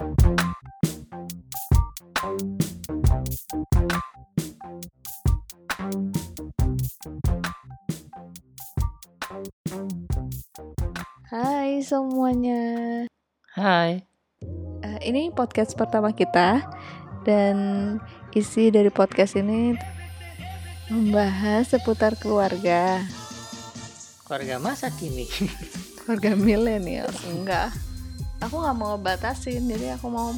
Hai semuanya. Hai. Uh, ini podcast pertama kita dan isi dari podcast ini membahas seputar keluarga. Keluarga masa kini? keluarga milenial. Enggak. Aku nggak mau batasin, jadi aku mau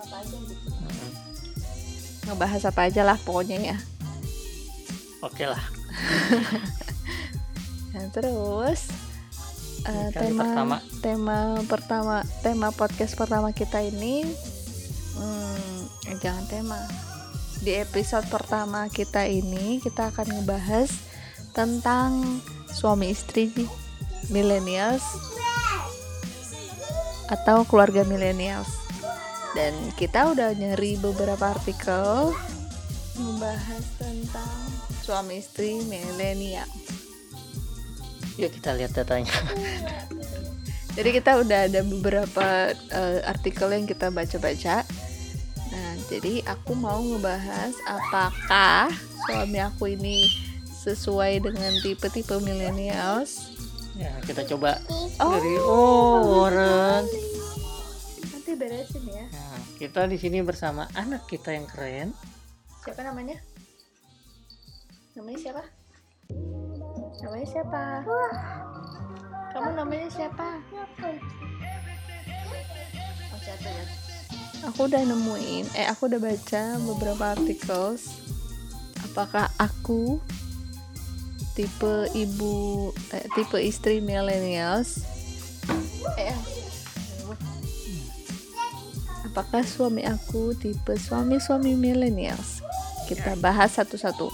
apa aja gitu. Hmm. Ngebahas apa aja lah pokoknya ya. Oke lah. nah, terus uh, tema pertama. tema pertama tema podcast pertama kita ini hmm, eh, jangan tema di episode pertama kita ini kita akan ngebahas tentang suami istri millennials atau keluarga millennials dan kita udah nyari beberapa artikel membahas tentang suami istri milenial Yuk kita lihat datanya. Jadi kita udah ada beberapa uh, artikel yang kita baca-baca. Nah, jadi aku mau ngebahas apakah suami aku ini sesuai dengan tipe-tipe millennials. Ya, kita coba oh, dari oh, Warren. Nanti beresin ya. Nah, kita di sini bersama anak kita yang keren. Siapa namanya? Namanya siapa? Namanya siapa? Kamu namanya siapa? Oh, siapa ya? Aku udah nemuin, eh aku udah baca beberapa artikel. Apakah aku tipe ibu, eh, tipe istri millennials? Eh, apakah suami aku tipe suami-suami millennials? Kita bahas satu-satu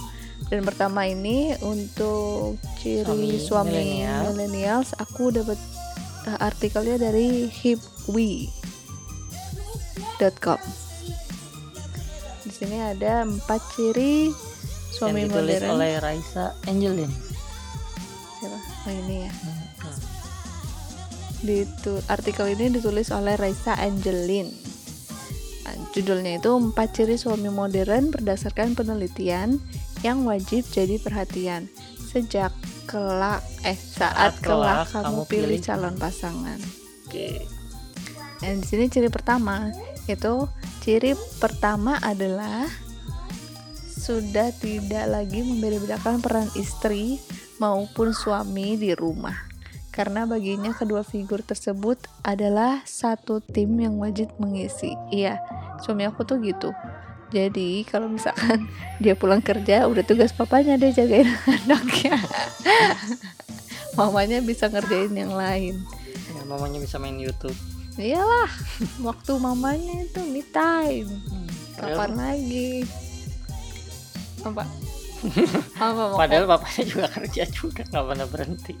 dan pertama ini untuk ciri suami, suami millennials aku dapat uh, artikelnya dari hipwe.com di sini ada empat ciri suami yang ditulis modern. oleh Raisa Angelin. Siapa? Oh ini ya. Hmm. di artikel ini ditulis oleh Raisa Angelin. Nah, judulnya itu empat ciri suami modern berdasarkan penelitian yang wajib jadi perhatian. Sejak kelak eh saat, saat kelak, kelak kamu pilih, pilih. calon pasangan. Oke. Dan di sini ciri pertama itu ciri pertama adalah sudah tidak lagi membeda-bedakan peran istri maupun suami di rumah. Karena baginya kedua figur tersebut adalah satu tim yang wajib mengisi. Iya, suami aku tuh gitu. Jadi kalau misalkan dia pulang kerja udah tugas papanya dia jagain anaknya. Mamanya bisa ngerjain yang lain. Ya, mamanya bisa main YouTube. Iyalah waktu mamanya itu me time. Hmm, kapan lagi apa apa padahal bapaknya juga kerja juga nggak pernah berhenti.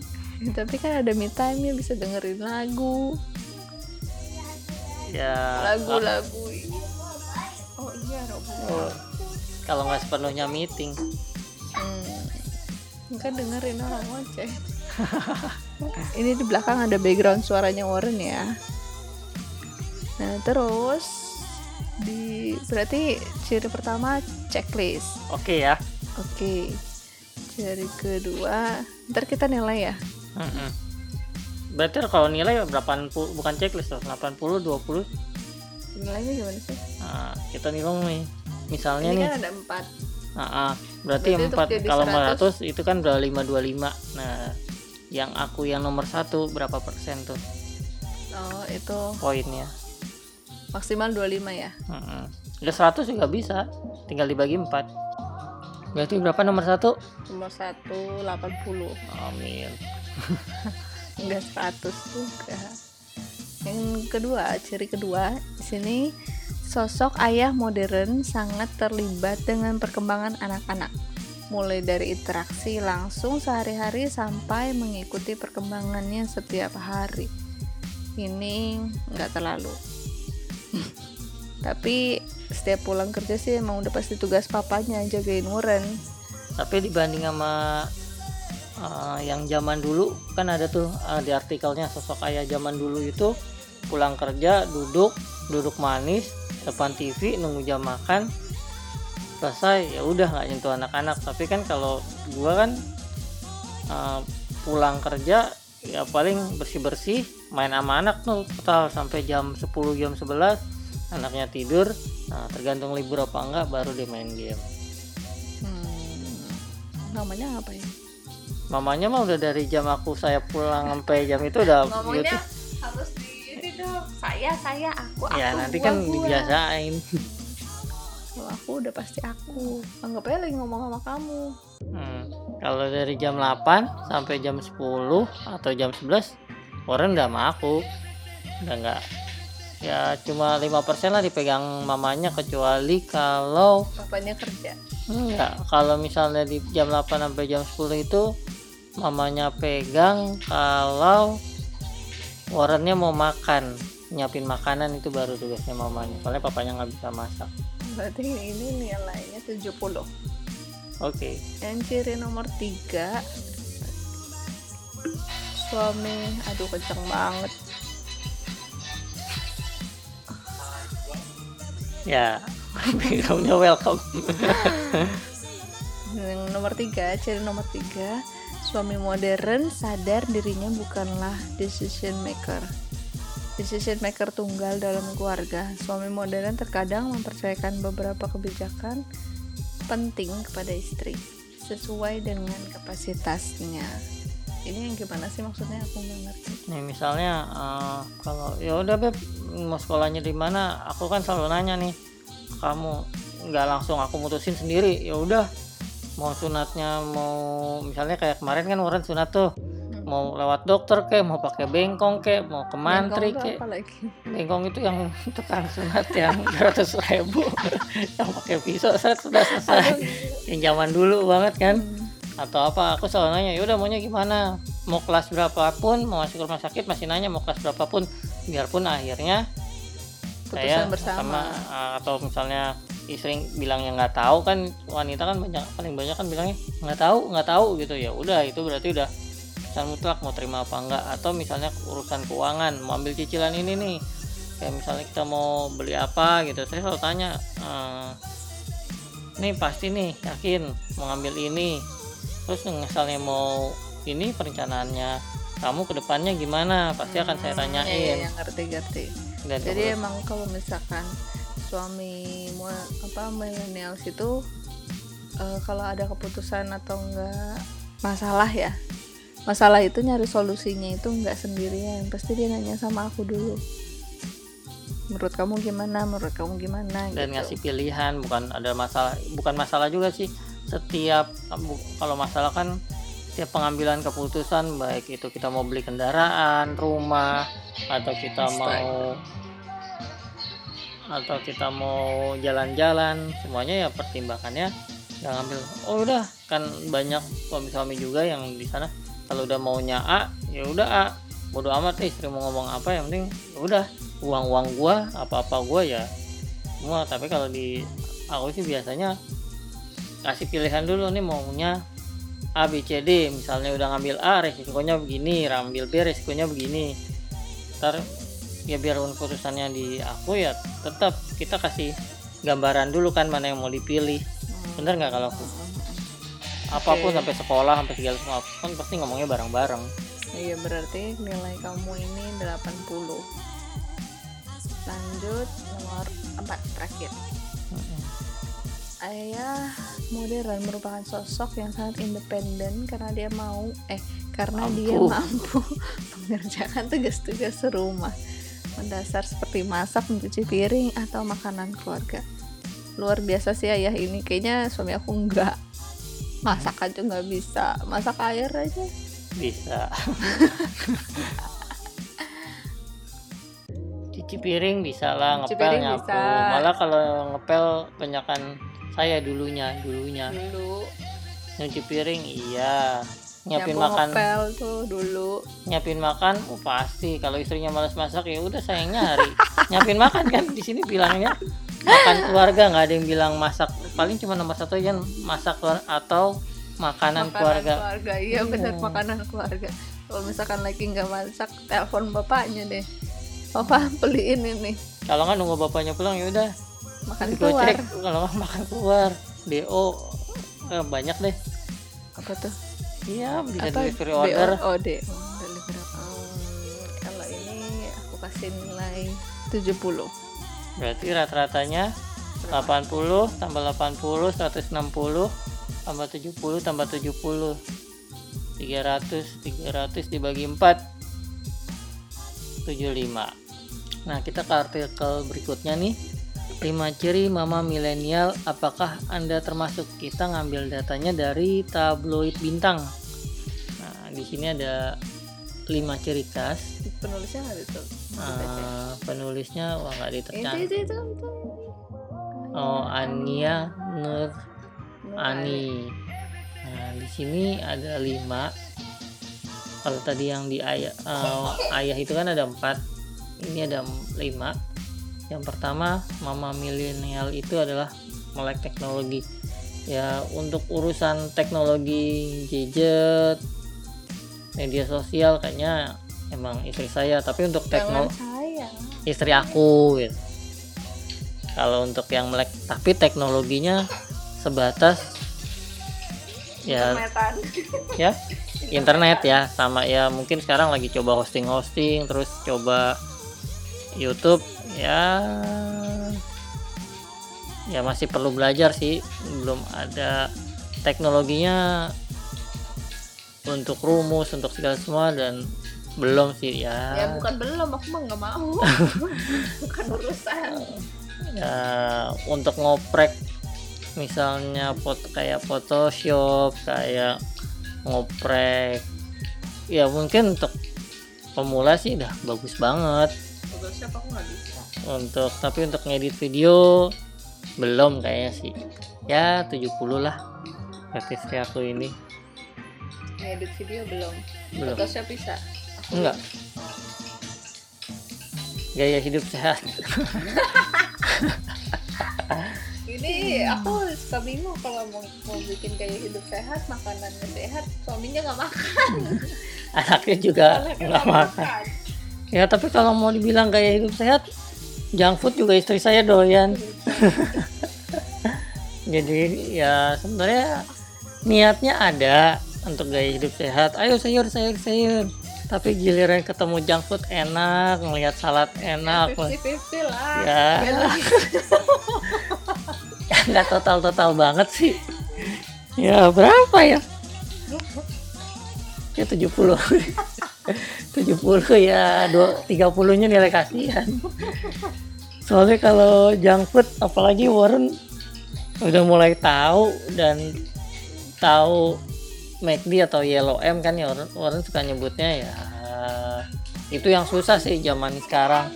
Tapi kan ada me time ya bisa dengerin lagu. Ya lagu-lagu. Oh, kalau nggak sepenuhnya meeting. Hmm. kan dengerin orang ngoceh ini di belakang ada background suaranya Warren ya. Nah terus di berarti ciri pertama checklist. Oke okay, ya. Oke. Okay. ciri kedua ntar kita nilai ya. Mm -hmm. berarti kalau nilai berapa bukan checklist loh 80 20 nilainya gimana sih? Nah, kita nilai nih. Misalnya ini nih. kan ada empat. Nah, uh, berarti empat. kalau 100 itu kan udah 525 nah yang aku yang nomor satu berapa persen tuh? Oh itu. Poinnya maksimal 25 ya. -uh. udah 100 juga bisa tinggal dibagi empat. Berarti berapa nomor satu? Nomor satu 80 amin. Enggak 100 juga. Yang kedua ciri kedua di sini sosok ayah modern sangat terlibat dengan perkembangan anak-anak. Mulai dari interaksi langsung sehari-hari sampai mengikuti perkembangannya setiap hari. Ini nggak terlalu tapi setiap pulang kerja sih emang udah pasti tugas papanya jagain Muren tapi dibanding sama uh, yang zaman dulu kan ada tuh uh, di artikelnya sosok ayah zaman dulu itu pulang kerja duduk duduk manis depan TV nunggu jam makan selesai ya udah nggak nyentuh anak-anak. Tapi kan kalau gua kan uh, pulang kerja ya paling bersih-bersih main sama anak tuh total sampai jam 10 jam 11 anaknya tidur. Nah tergantung libur apa enggak baru dia main game. Hmm, namanya apa ya mamanya mah udah dari jam aku saya pulang sampai jam itu udah ngomongnya YouTube. harus di dong saya saya aku ya aku, nanti kan gua. dibiasain kalau aku udah pasti aku. Anggap aja lagi ngomong sama kamu. Hmm, kalau dari jam 8 sampai jam 10 atau jam 11 orang udah sama aku. Udah enggak ya cuma lima persen lah dipegang mamanya kecuali kalau bapaknya kerja. Enggak kalau misalnya di jam 8 sampai jam 10 itu mamanya pegang kalau Warrennya mau makan nyiapin makanan itu baru tugasnya mamanya. Soalnya papanya nggak bisa masak berarti ini nilainya 70 oke. Okay. yang ciri nomor tiga suami aduh kenceng banget. Ya kamunya welcome. Yang nomor tiga ciri nomor tiga suami modern sadar dirinya bukanlah decision maker decision maker tunggal dalam keluarga. Suami modern terkadang mempercayakan beberapa kebijakan penting kepada istri sesuai dengan kapasitasnya. Ini yang gimana sih maksudnya? Aku nggak ngerti. Nih misalnya uh, kalau ya udah beb mau sekolahnya di mana? Aku kan selalu nanya nih kamu nggak langsung aku mutusin sendiri? Ya udah mau sunatnya mau misalnya kayak kemarin kan orang sunat tuh. Mau lewat dokter ke mau pakai bengkong ke mau ke mantri ke bengkong itu yang tukang sunat yang ratus ribu. Yang pakai pisau saya sudah selesai yang zaman dulu banget kan. Hmm. Atau apa aku selalu nanya yaudah maunya gimana? Mau kelas berapapun mau masuk rumah sakit masih nanya mau kelas berapapun. Biarpun akhirnya Putusan saya bersama. sama, uh, atau misalnya istri bilang yang nggak tahu kan wanita kan banyak paling banyak kan bilangnya nggak tahu nggak tahu gitu. Ya udah itu berarti udah pesan mutlak mau terima apa enggak? Atau misalnya urusan keuangan mau ambil cicilan ini nih. Kayak misalnya kita mau beli apa gitu. Saya selalu tanya ehm, nih pasti nih yakin mau ngambil ini? Terus misalnya mau ini perencanaannya kamu ke depannya gimana? Pasti akan saya hmm, tanyain. ya, ya, ngerti ngerti. Dan jadi terus. emang kalau misalkan suami apa milenial itu uh, kalau ada keputusan atau enggak masalah ya masalah itu nyari solusinya itu enggak sendirian. Pasti dia nanya sama aku dulu. Menurut kamu gimana? Menurut kamu gimana? Dan gitu. ngasih pilihan bukan ada masalah bukan masalah juga sih. Setiap kalau masalah kan setiap pengambilan keputusan baik itu kita mau beli kendaraan rumah atau kita mau atau kita mau jalan-jalan semuanya ya pertimbangannya. Nggak ngambil oh udah kan banyak suami-suami juga yang di sana kalau udah maunya A ya udah A. Bodo amat nih istri mau ngomong apa yang penting ya udah. Uang-uang gua apa-apa gua ya semua. Tapi kalau di aku sih biasanya kasih pilihan dulu nih maunya A B C D. Misalnya udah ngambil A resikonya begini ngambil B resikonya begini. Ntar ya biar keputusannya di aku ya tetap kita kasih gambaran dulu kan mana yang mau dipilih. Bener nggak kalau aku apa pun okay. sampai sekolah sampai segala sesuatu kan pasti ngomongnya bareng-bareng iya berarti nilai kamu ini 80 lanjut nomor 4 terakhir ayah modern merupakan sosok yang sangat independen karena dia mau eh karena mampu. dia mampu mengerjakan tugas-tugas rumah mendasar seperti masak, mencuci piring atau makanan keluarga. Luar biasa sih ayah ini, kayaknya suami aku enggak masak aja nggak bisa, masak air aja. Bisa. cuci piring bisa lah, ngepel nyapu. Bisa. Malah kalau ngepel banyakan saya dulunya dulunya. Dulu. Nyuci piring iya. Nyiapin makan. tuh dulu. Nyiapin makan oh pasti. Kalau istrinya malas masak ya udah saya nyari nyiapin makan kan di sini bilangnya makan keluarga nggak ada yang bilang masak. Paling cuma nomor satu aja masak atau makanan, makanan keluarga. keluarga iya benar hmm. makanan keluarga. Kalau misalkan lagi nggak masak telepon bapaknya deh. Papa beliin ini. Kalau nggak nunggu bapaknya pulang ya udah. Makan keluar. Kalau nggak makan keluar. Do eh, banyak deh. Apa tuh? Iya bisa apa delivery order. BO, oh, D- oh, delivery oh, kalau ini aku kasih nilai 70 berarti rata-ratanya 80 tambah 80 160 tambah 70 tambah 70 300 300 dibagi 4 75 nah kita ke artikel berikutnya nih. 5 ciri mama milenial apakah anda termasuk? Kita ngambil datanya dari tabloid bintang. Nah di sini ada 5 ciri khas penulisnya nggak itu Eh, penulisnya wah nggak itu ditercan itu itu, itu. oh Ania Nur Ani. Nah, di sini ada lima. Kalau tadi yang di ayah, eh, ayah itu kan ada empat. Ini ada lima. Yang pertama, mama milenial itu adalah melek teknologi. Ya, untuk urusan teknologi gadget, media sosial kayaknya emang istri saya. Tapi untuk teknologi istri aku gitu. Kalau untuk yang melek tapi teknologinya sebatas ya Internetan. ya internet ya sama ya mungkin sekarang lagi coba hosting hosting terus coba YouTube ya ya masih perlu belajar sih belum ada teknologinya untuk rumus untuk segala semua dan belum sih ya. Ya bukan belum aku mah nggak mau. Bukan urusan. Ya untuk ngoprek misalnya foto kayak Photoshop kayak ngoprek ya mungkin untuk pemula sih udah bagus banget. Photoshop aku nggak bisa. Untuk tapi untuk ngedit video belum kayaknya sih. Ya 70 lah istri aku ini. Ngedit video belum. Belum. Photoshop bisa enggak. Gaya hidup sehat. Ini aku suka bingung kalau mau, mau bikin gaya hidup sehat makanannya sehat suaminya nggak makan. Anaknya juga nggak makan. Ya tapi kalau mau dibilang gaya hidup sehat junk food juga istri saya doyan. Jadi ya sebenarnya niatnya ada untuk gaya hidup sehat. Ayo sayur sayur sayur tapi giliran ketemu junk food enak ngelihat salad enak. Fifty fifty lah. Ya. Nggak total total banget sih. Ya berapa ya? Ya 70 70 ya dua- 30 nya nilai kasihan. Soalnya kalau junk food apalagi Warren udah mulai tahu dan tahu McD atau Yellow M kan ya Warren, Warren suka nyebutnya ya. Itu yang susah sih zaman sekarang.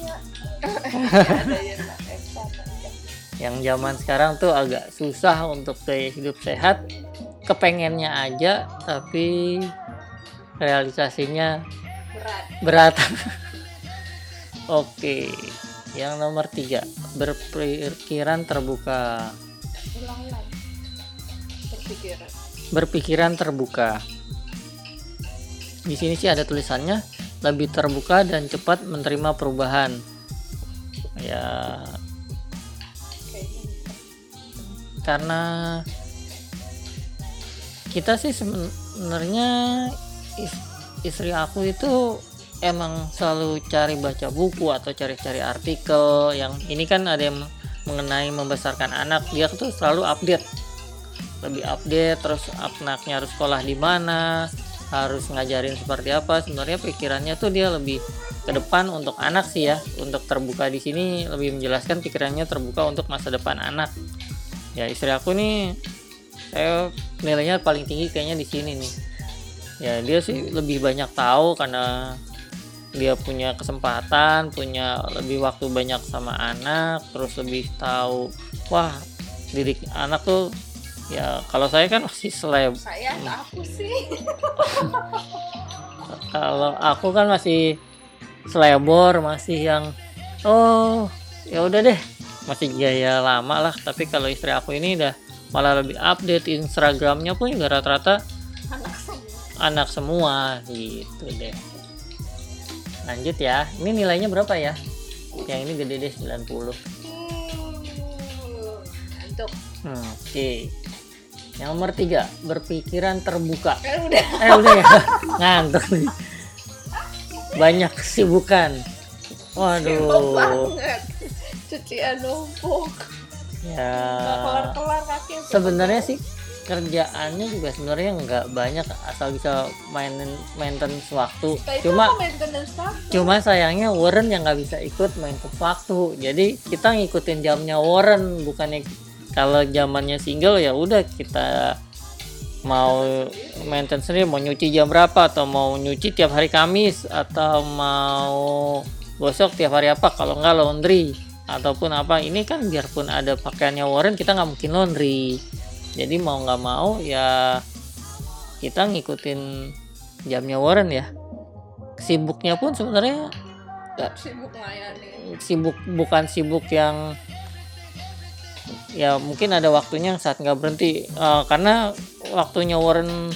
Yang zaman sekarang tuh agak susah untuk gaya hidup sehat. Kepengennya aja tapi realisasinya berat. berat. Oke yang nomor tiga berpikiran terbuka. Berpikiran berpikiran terbuka. Di sini sih ada tulisannya lebih terbuka dan cepat menerima perubahan. Ya. Karena kita sih sebenarnya is- istri aku itu emang selalu cari baca buku atau cari-cari artikel yang ini kan ada yang mengenai membesarkan anak dia tuh selalu update lebih update terus anaknya harus sekolah di mana harus ngajarin seperti apa. Sebenarnya pikirannya tuh dia lebih ke depan untuk anak sih ya. Untuk terbuka di sini lebih menjelaskan pikirannya terbuka untuk masa depan anak. Ya istri aku nih saya nilainya paling tinggi kayaknya di sini nih. Ya dia sih lebih banyak tahu karena dia punya kesempatan punya lebih waktu banyak sama anak terus lebih tahu wah didik anak tuh ya kalau saya kan masih seleb. Saya aku sih? Kalau aku kan masih selebor masih yang oh ya udah deh. Masih gaya lama lah. Tapi kalau istri aku ini udah malah lebih update Instagramnya pun juga rata-rata anak semua. anak semua gitu deh. Lanjut ya. Ini nilainya berapa ya? Yang ini gede deh 90 Untuk hmm, oke yang nomor tiga berpikiran terbuka. Kan udah. Eh udah ya? Ngantuk nih. Banyak kesibukan. Sibuk waduh banget. Cucian numpuk. ya. Kelar-kelar kaki. sebenarnya sih kerjaannya juga sebenarnya nggak banyak asal bisa mainin maintenance waktu. Itu cuma maintenance waktu? cuma sayangnya Warren yang nggak bisa ikut maintenance waktu. Jadi kita ngikutin jamnya Warren bukannya kalau zamannya single ya udah kita mau maintenance sendiri mau nyuci jam berapa atau mau nyuci tiap hari Kamis atau mau gosok tiap hari apa kalau nggak laundry ataupun apa. Ini kan biarpun ada pakaiannya Warren kita nggak mungkin laundry. Jadi mau nggak mau ya kita ngikutin jamnya Warren ya. Sibuknya pun sebenarnya Sibuk sibuk bukan sibuk yang ya mungkin ada waktunya saat nggak berhenti. Eh, karena waktunya Warren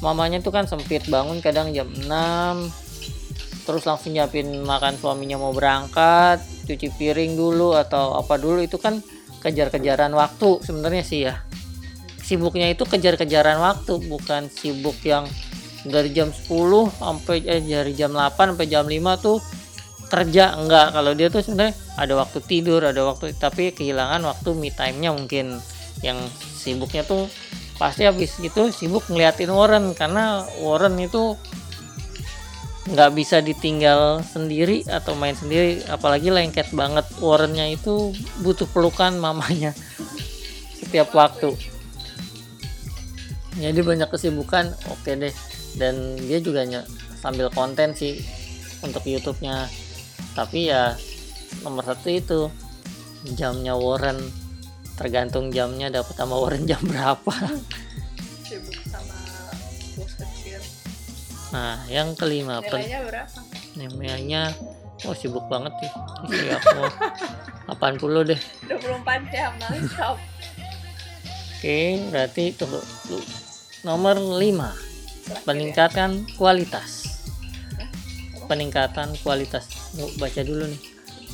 mamanya tuh kan sempit bangun kadang jam 6 terus langsung nyiapin makan suaminya mau berangkat cuci piring dulu atau apa dulu itu kan kejar-kejaran waktu sebenarnya sih ya. Sibuknya itu kejar-kejaran waktu bukan sibuk yang dari jam 10 sampai eh, dari jam 8 sampai jam 5 tuh kerja enggak. Kalau dia tuh sebenarnya ada waktu tidur ada waktu tapi kehilangan waktu me time-nya mungkin. Yang sibuknya tuh pasti habis itu sibuk ngeliatin Warren karena Warren itu nggak bisa ditinggal sendiri atau main sendiri apalagi lengket banget. Warrennya itu butuh pelukan mamanya setiap waktu. Jadi banyak kesibukan oke deh. Dan dia juga sambil konten sih untuk YouTube-nya tapi ya nomor satu itu jamnya Warren tergantung jamnya dapat sama Warren jam berapa Sibuk sama bos kecil. nah yang kelima Nilainya berapa? nilainya oh sibuk banget ya istri aku 80 deh 24 jam non-stop. oke berarti tunggu dulu. nomor 5 peningkatan kualitas peningkatan kualitas. Yuk, baca dulu nih.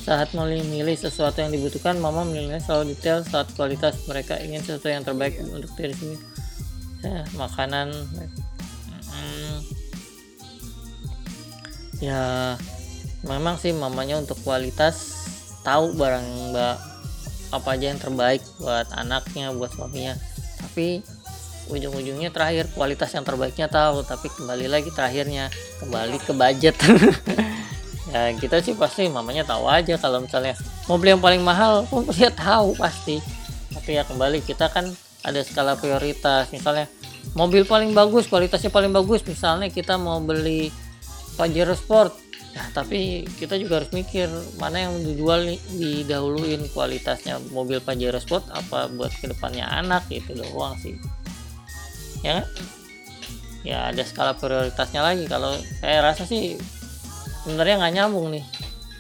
Saat memilih sesuatu yang dibutuhkan mama menilai selalu detail saat kualitas mereka ingin sesuatu yang terbaik untuk diri sendiri. Ya, makanan. Mm, ya memang sih mamanya untuk kualitas tahu barang mbak apa aja yang terbaik buat anaknya buat suaminya. Tapi ujung-ujungnya terakhir kualitas yang terbaiknya tahu tapi kembali lagi terakhirnya kembali ke budget. Ya kita sih pasti mamanya tahu aja kalau misalnya mobil yang paling mahal pun dia tahu pasti. Tapi ya kembali kita kan ada skala prioritas. Misalnya mobil paling bagus kualitasnya paling bagus misalnya kita mau beli Pajero Sport. Ya tapi kita juga harus mikir mana yang dijual didahuluin kualitasnya mobil Pajero Sport apa buat ke depannya anak gitu doang sih ya kan? ya ada skala prioritasnya lagi. Kalau saya rasa sih sebenarnya nggak nyambung nih.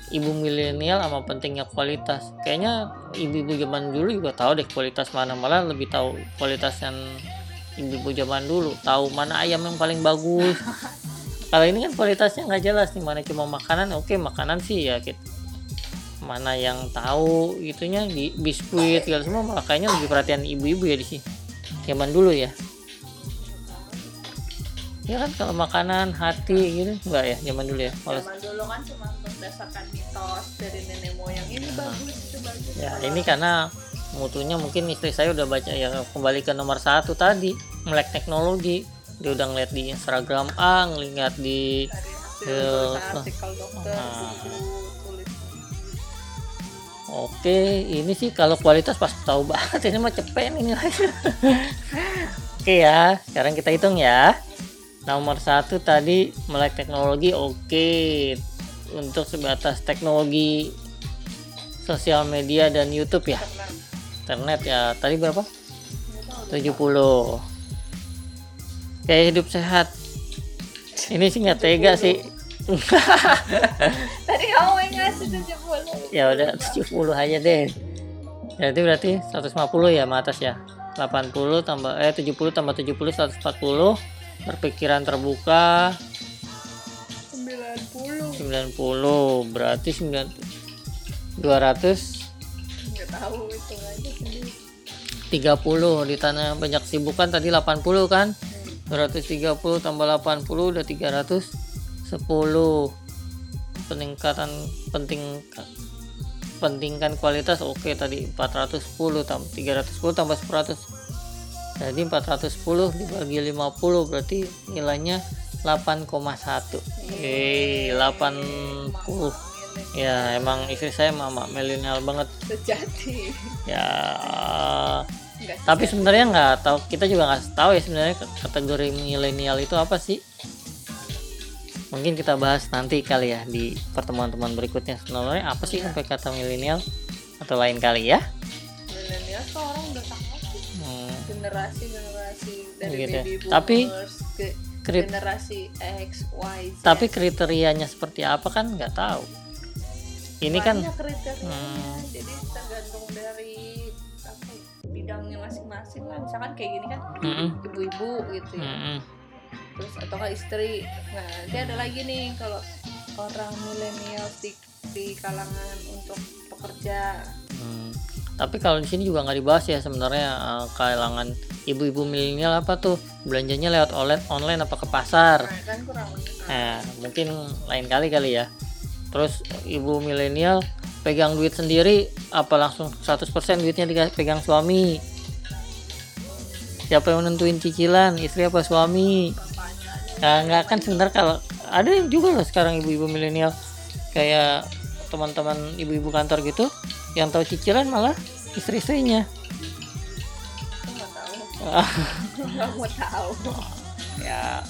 Ibu milenial sama pentingnya kualitas. Kayaknya ibu-ibu zaman dulu juga tahu deh kualitas mana malah lebih tahu kualitas yang ibu-ibu zaman dulu. Tahu mana ayam yang paling bagus. Kalau ini kan kualitasnya nggak jelas nih. Mana cuma makanan oke makanan sih ya kita mana yang tahu itunya di biskuit segala semua. Malah kayaknya lebih perhatian ibu-ibu ya di sini. Zaman dulu ya ya kan kalau makanan hati gitu. Enggak ya zaman dulu ya kalau Zaman dulu kan cuma berdasarkan mitos dari nenek moyang. Ini bagus itu bagus. ya ini karena mutunya mungkin istri saya udah baca ya kembali ke nomor satu tadi melek teknologi. Dia udah ngeliat di Instagram A ngeliat di hasil artikel dokter, tulis. oke ini sih kalau kualitas pas tahu banget ini mah cepet ini. Oke ya sekarang kita hitung ya nomor satu tadi melek teknologi oke. Untuk sebatas teknologi sosial media dan YouTube ya? Internet ya tadi berapa? 70 kayak hidup sehat. Ini sih nggak tega sih. Tadi kamu yang ngasih 70. ya udah 70 aja deh. Jadi berarti 150 ya sama atas ya. 80 tambah eh 70 tambah 70 140 berpikiran terbuka. 90. 90 90 berarti 9 200 nggak tahu itu aja sendiri 30 di tanah banyak sibukan tadi 80 kan? 230 tambah 80 udah 310 peningkatan penting pentingkan kualitas oke tadi 410 tambah 310 tambah 100 jadi 410 dibagi 50 berarti nilainya 8,1 eh 80 ya emang istri saya mama milenial banget. Sejati. Ya. Tapi sebenarnya nggak tahu kita juga nggak tahu ya sebenarnya kategori milenial itu apa sih. Mungkin kita bahas nanti kali ya di pertemuan-temuan berikutnya. Sebenarnya apa sih sampai kata milenial atau lain kali ya? Milenial tuh orang udah generasi generasi dari Gitu ya. baby boomers Tapi- ke krit- generasi X Y Z tapi kriterianya seperti apa kan nggak tahu ini kan Banyak kriterianya Hmm. jadi tergantung dari apa ya, bidangnya masing-masing lah misalkan kayak gini kan Mm-mm, ibu-ibu gitu ya mm-mm. terus atau nggak istri nah nanti ada lagi nih kalau orang milenial di, di kalangan untuk pekerja Hmm. Tapi kalau di sini juga nggak dibahas ya sebenarnya eh, kalangan ibu-ibu milenial apa tuh belanjanya lewat online online apa ke pasar. nah kan kurang Nah, mungkin lain kali kali ya. Terus ibu milenial pegang duit sendiri apa langsung 100% duitnya dipegang suami? Siapa yang menentuin cicilan, istri apa suami? Nah, nggak kan sebentar kalau ada yang juga loh sekarang ibu-ibu milenial kayak teman-teman ibu-ibu kantor gitu yang tahu cicilan malah istri-istrinya. nggak mau tahu. Ya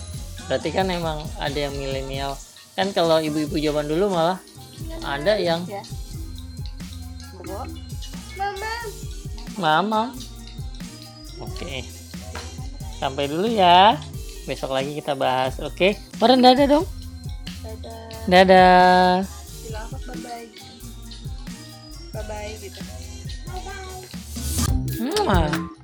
berarti kan emang ada yang milenial. Kan kalau ibu-ibu zaman dulu malah ada yang ya Bobo mama. Mama. Oke. Sampai dulu ya. Besok lagi kita bahas oke? Maren dadah dong. Dadah. Dadah uma.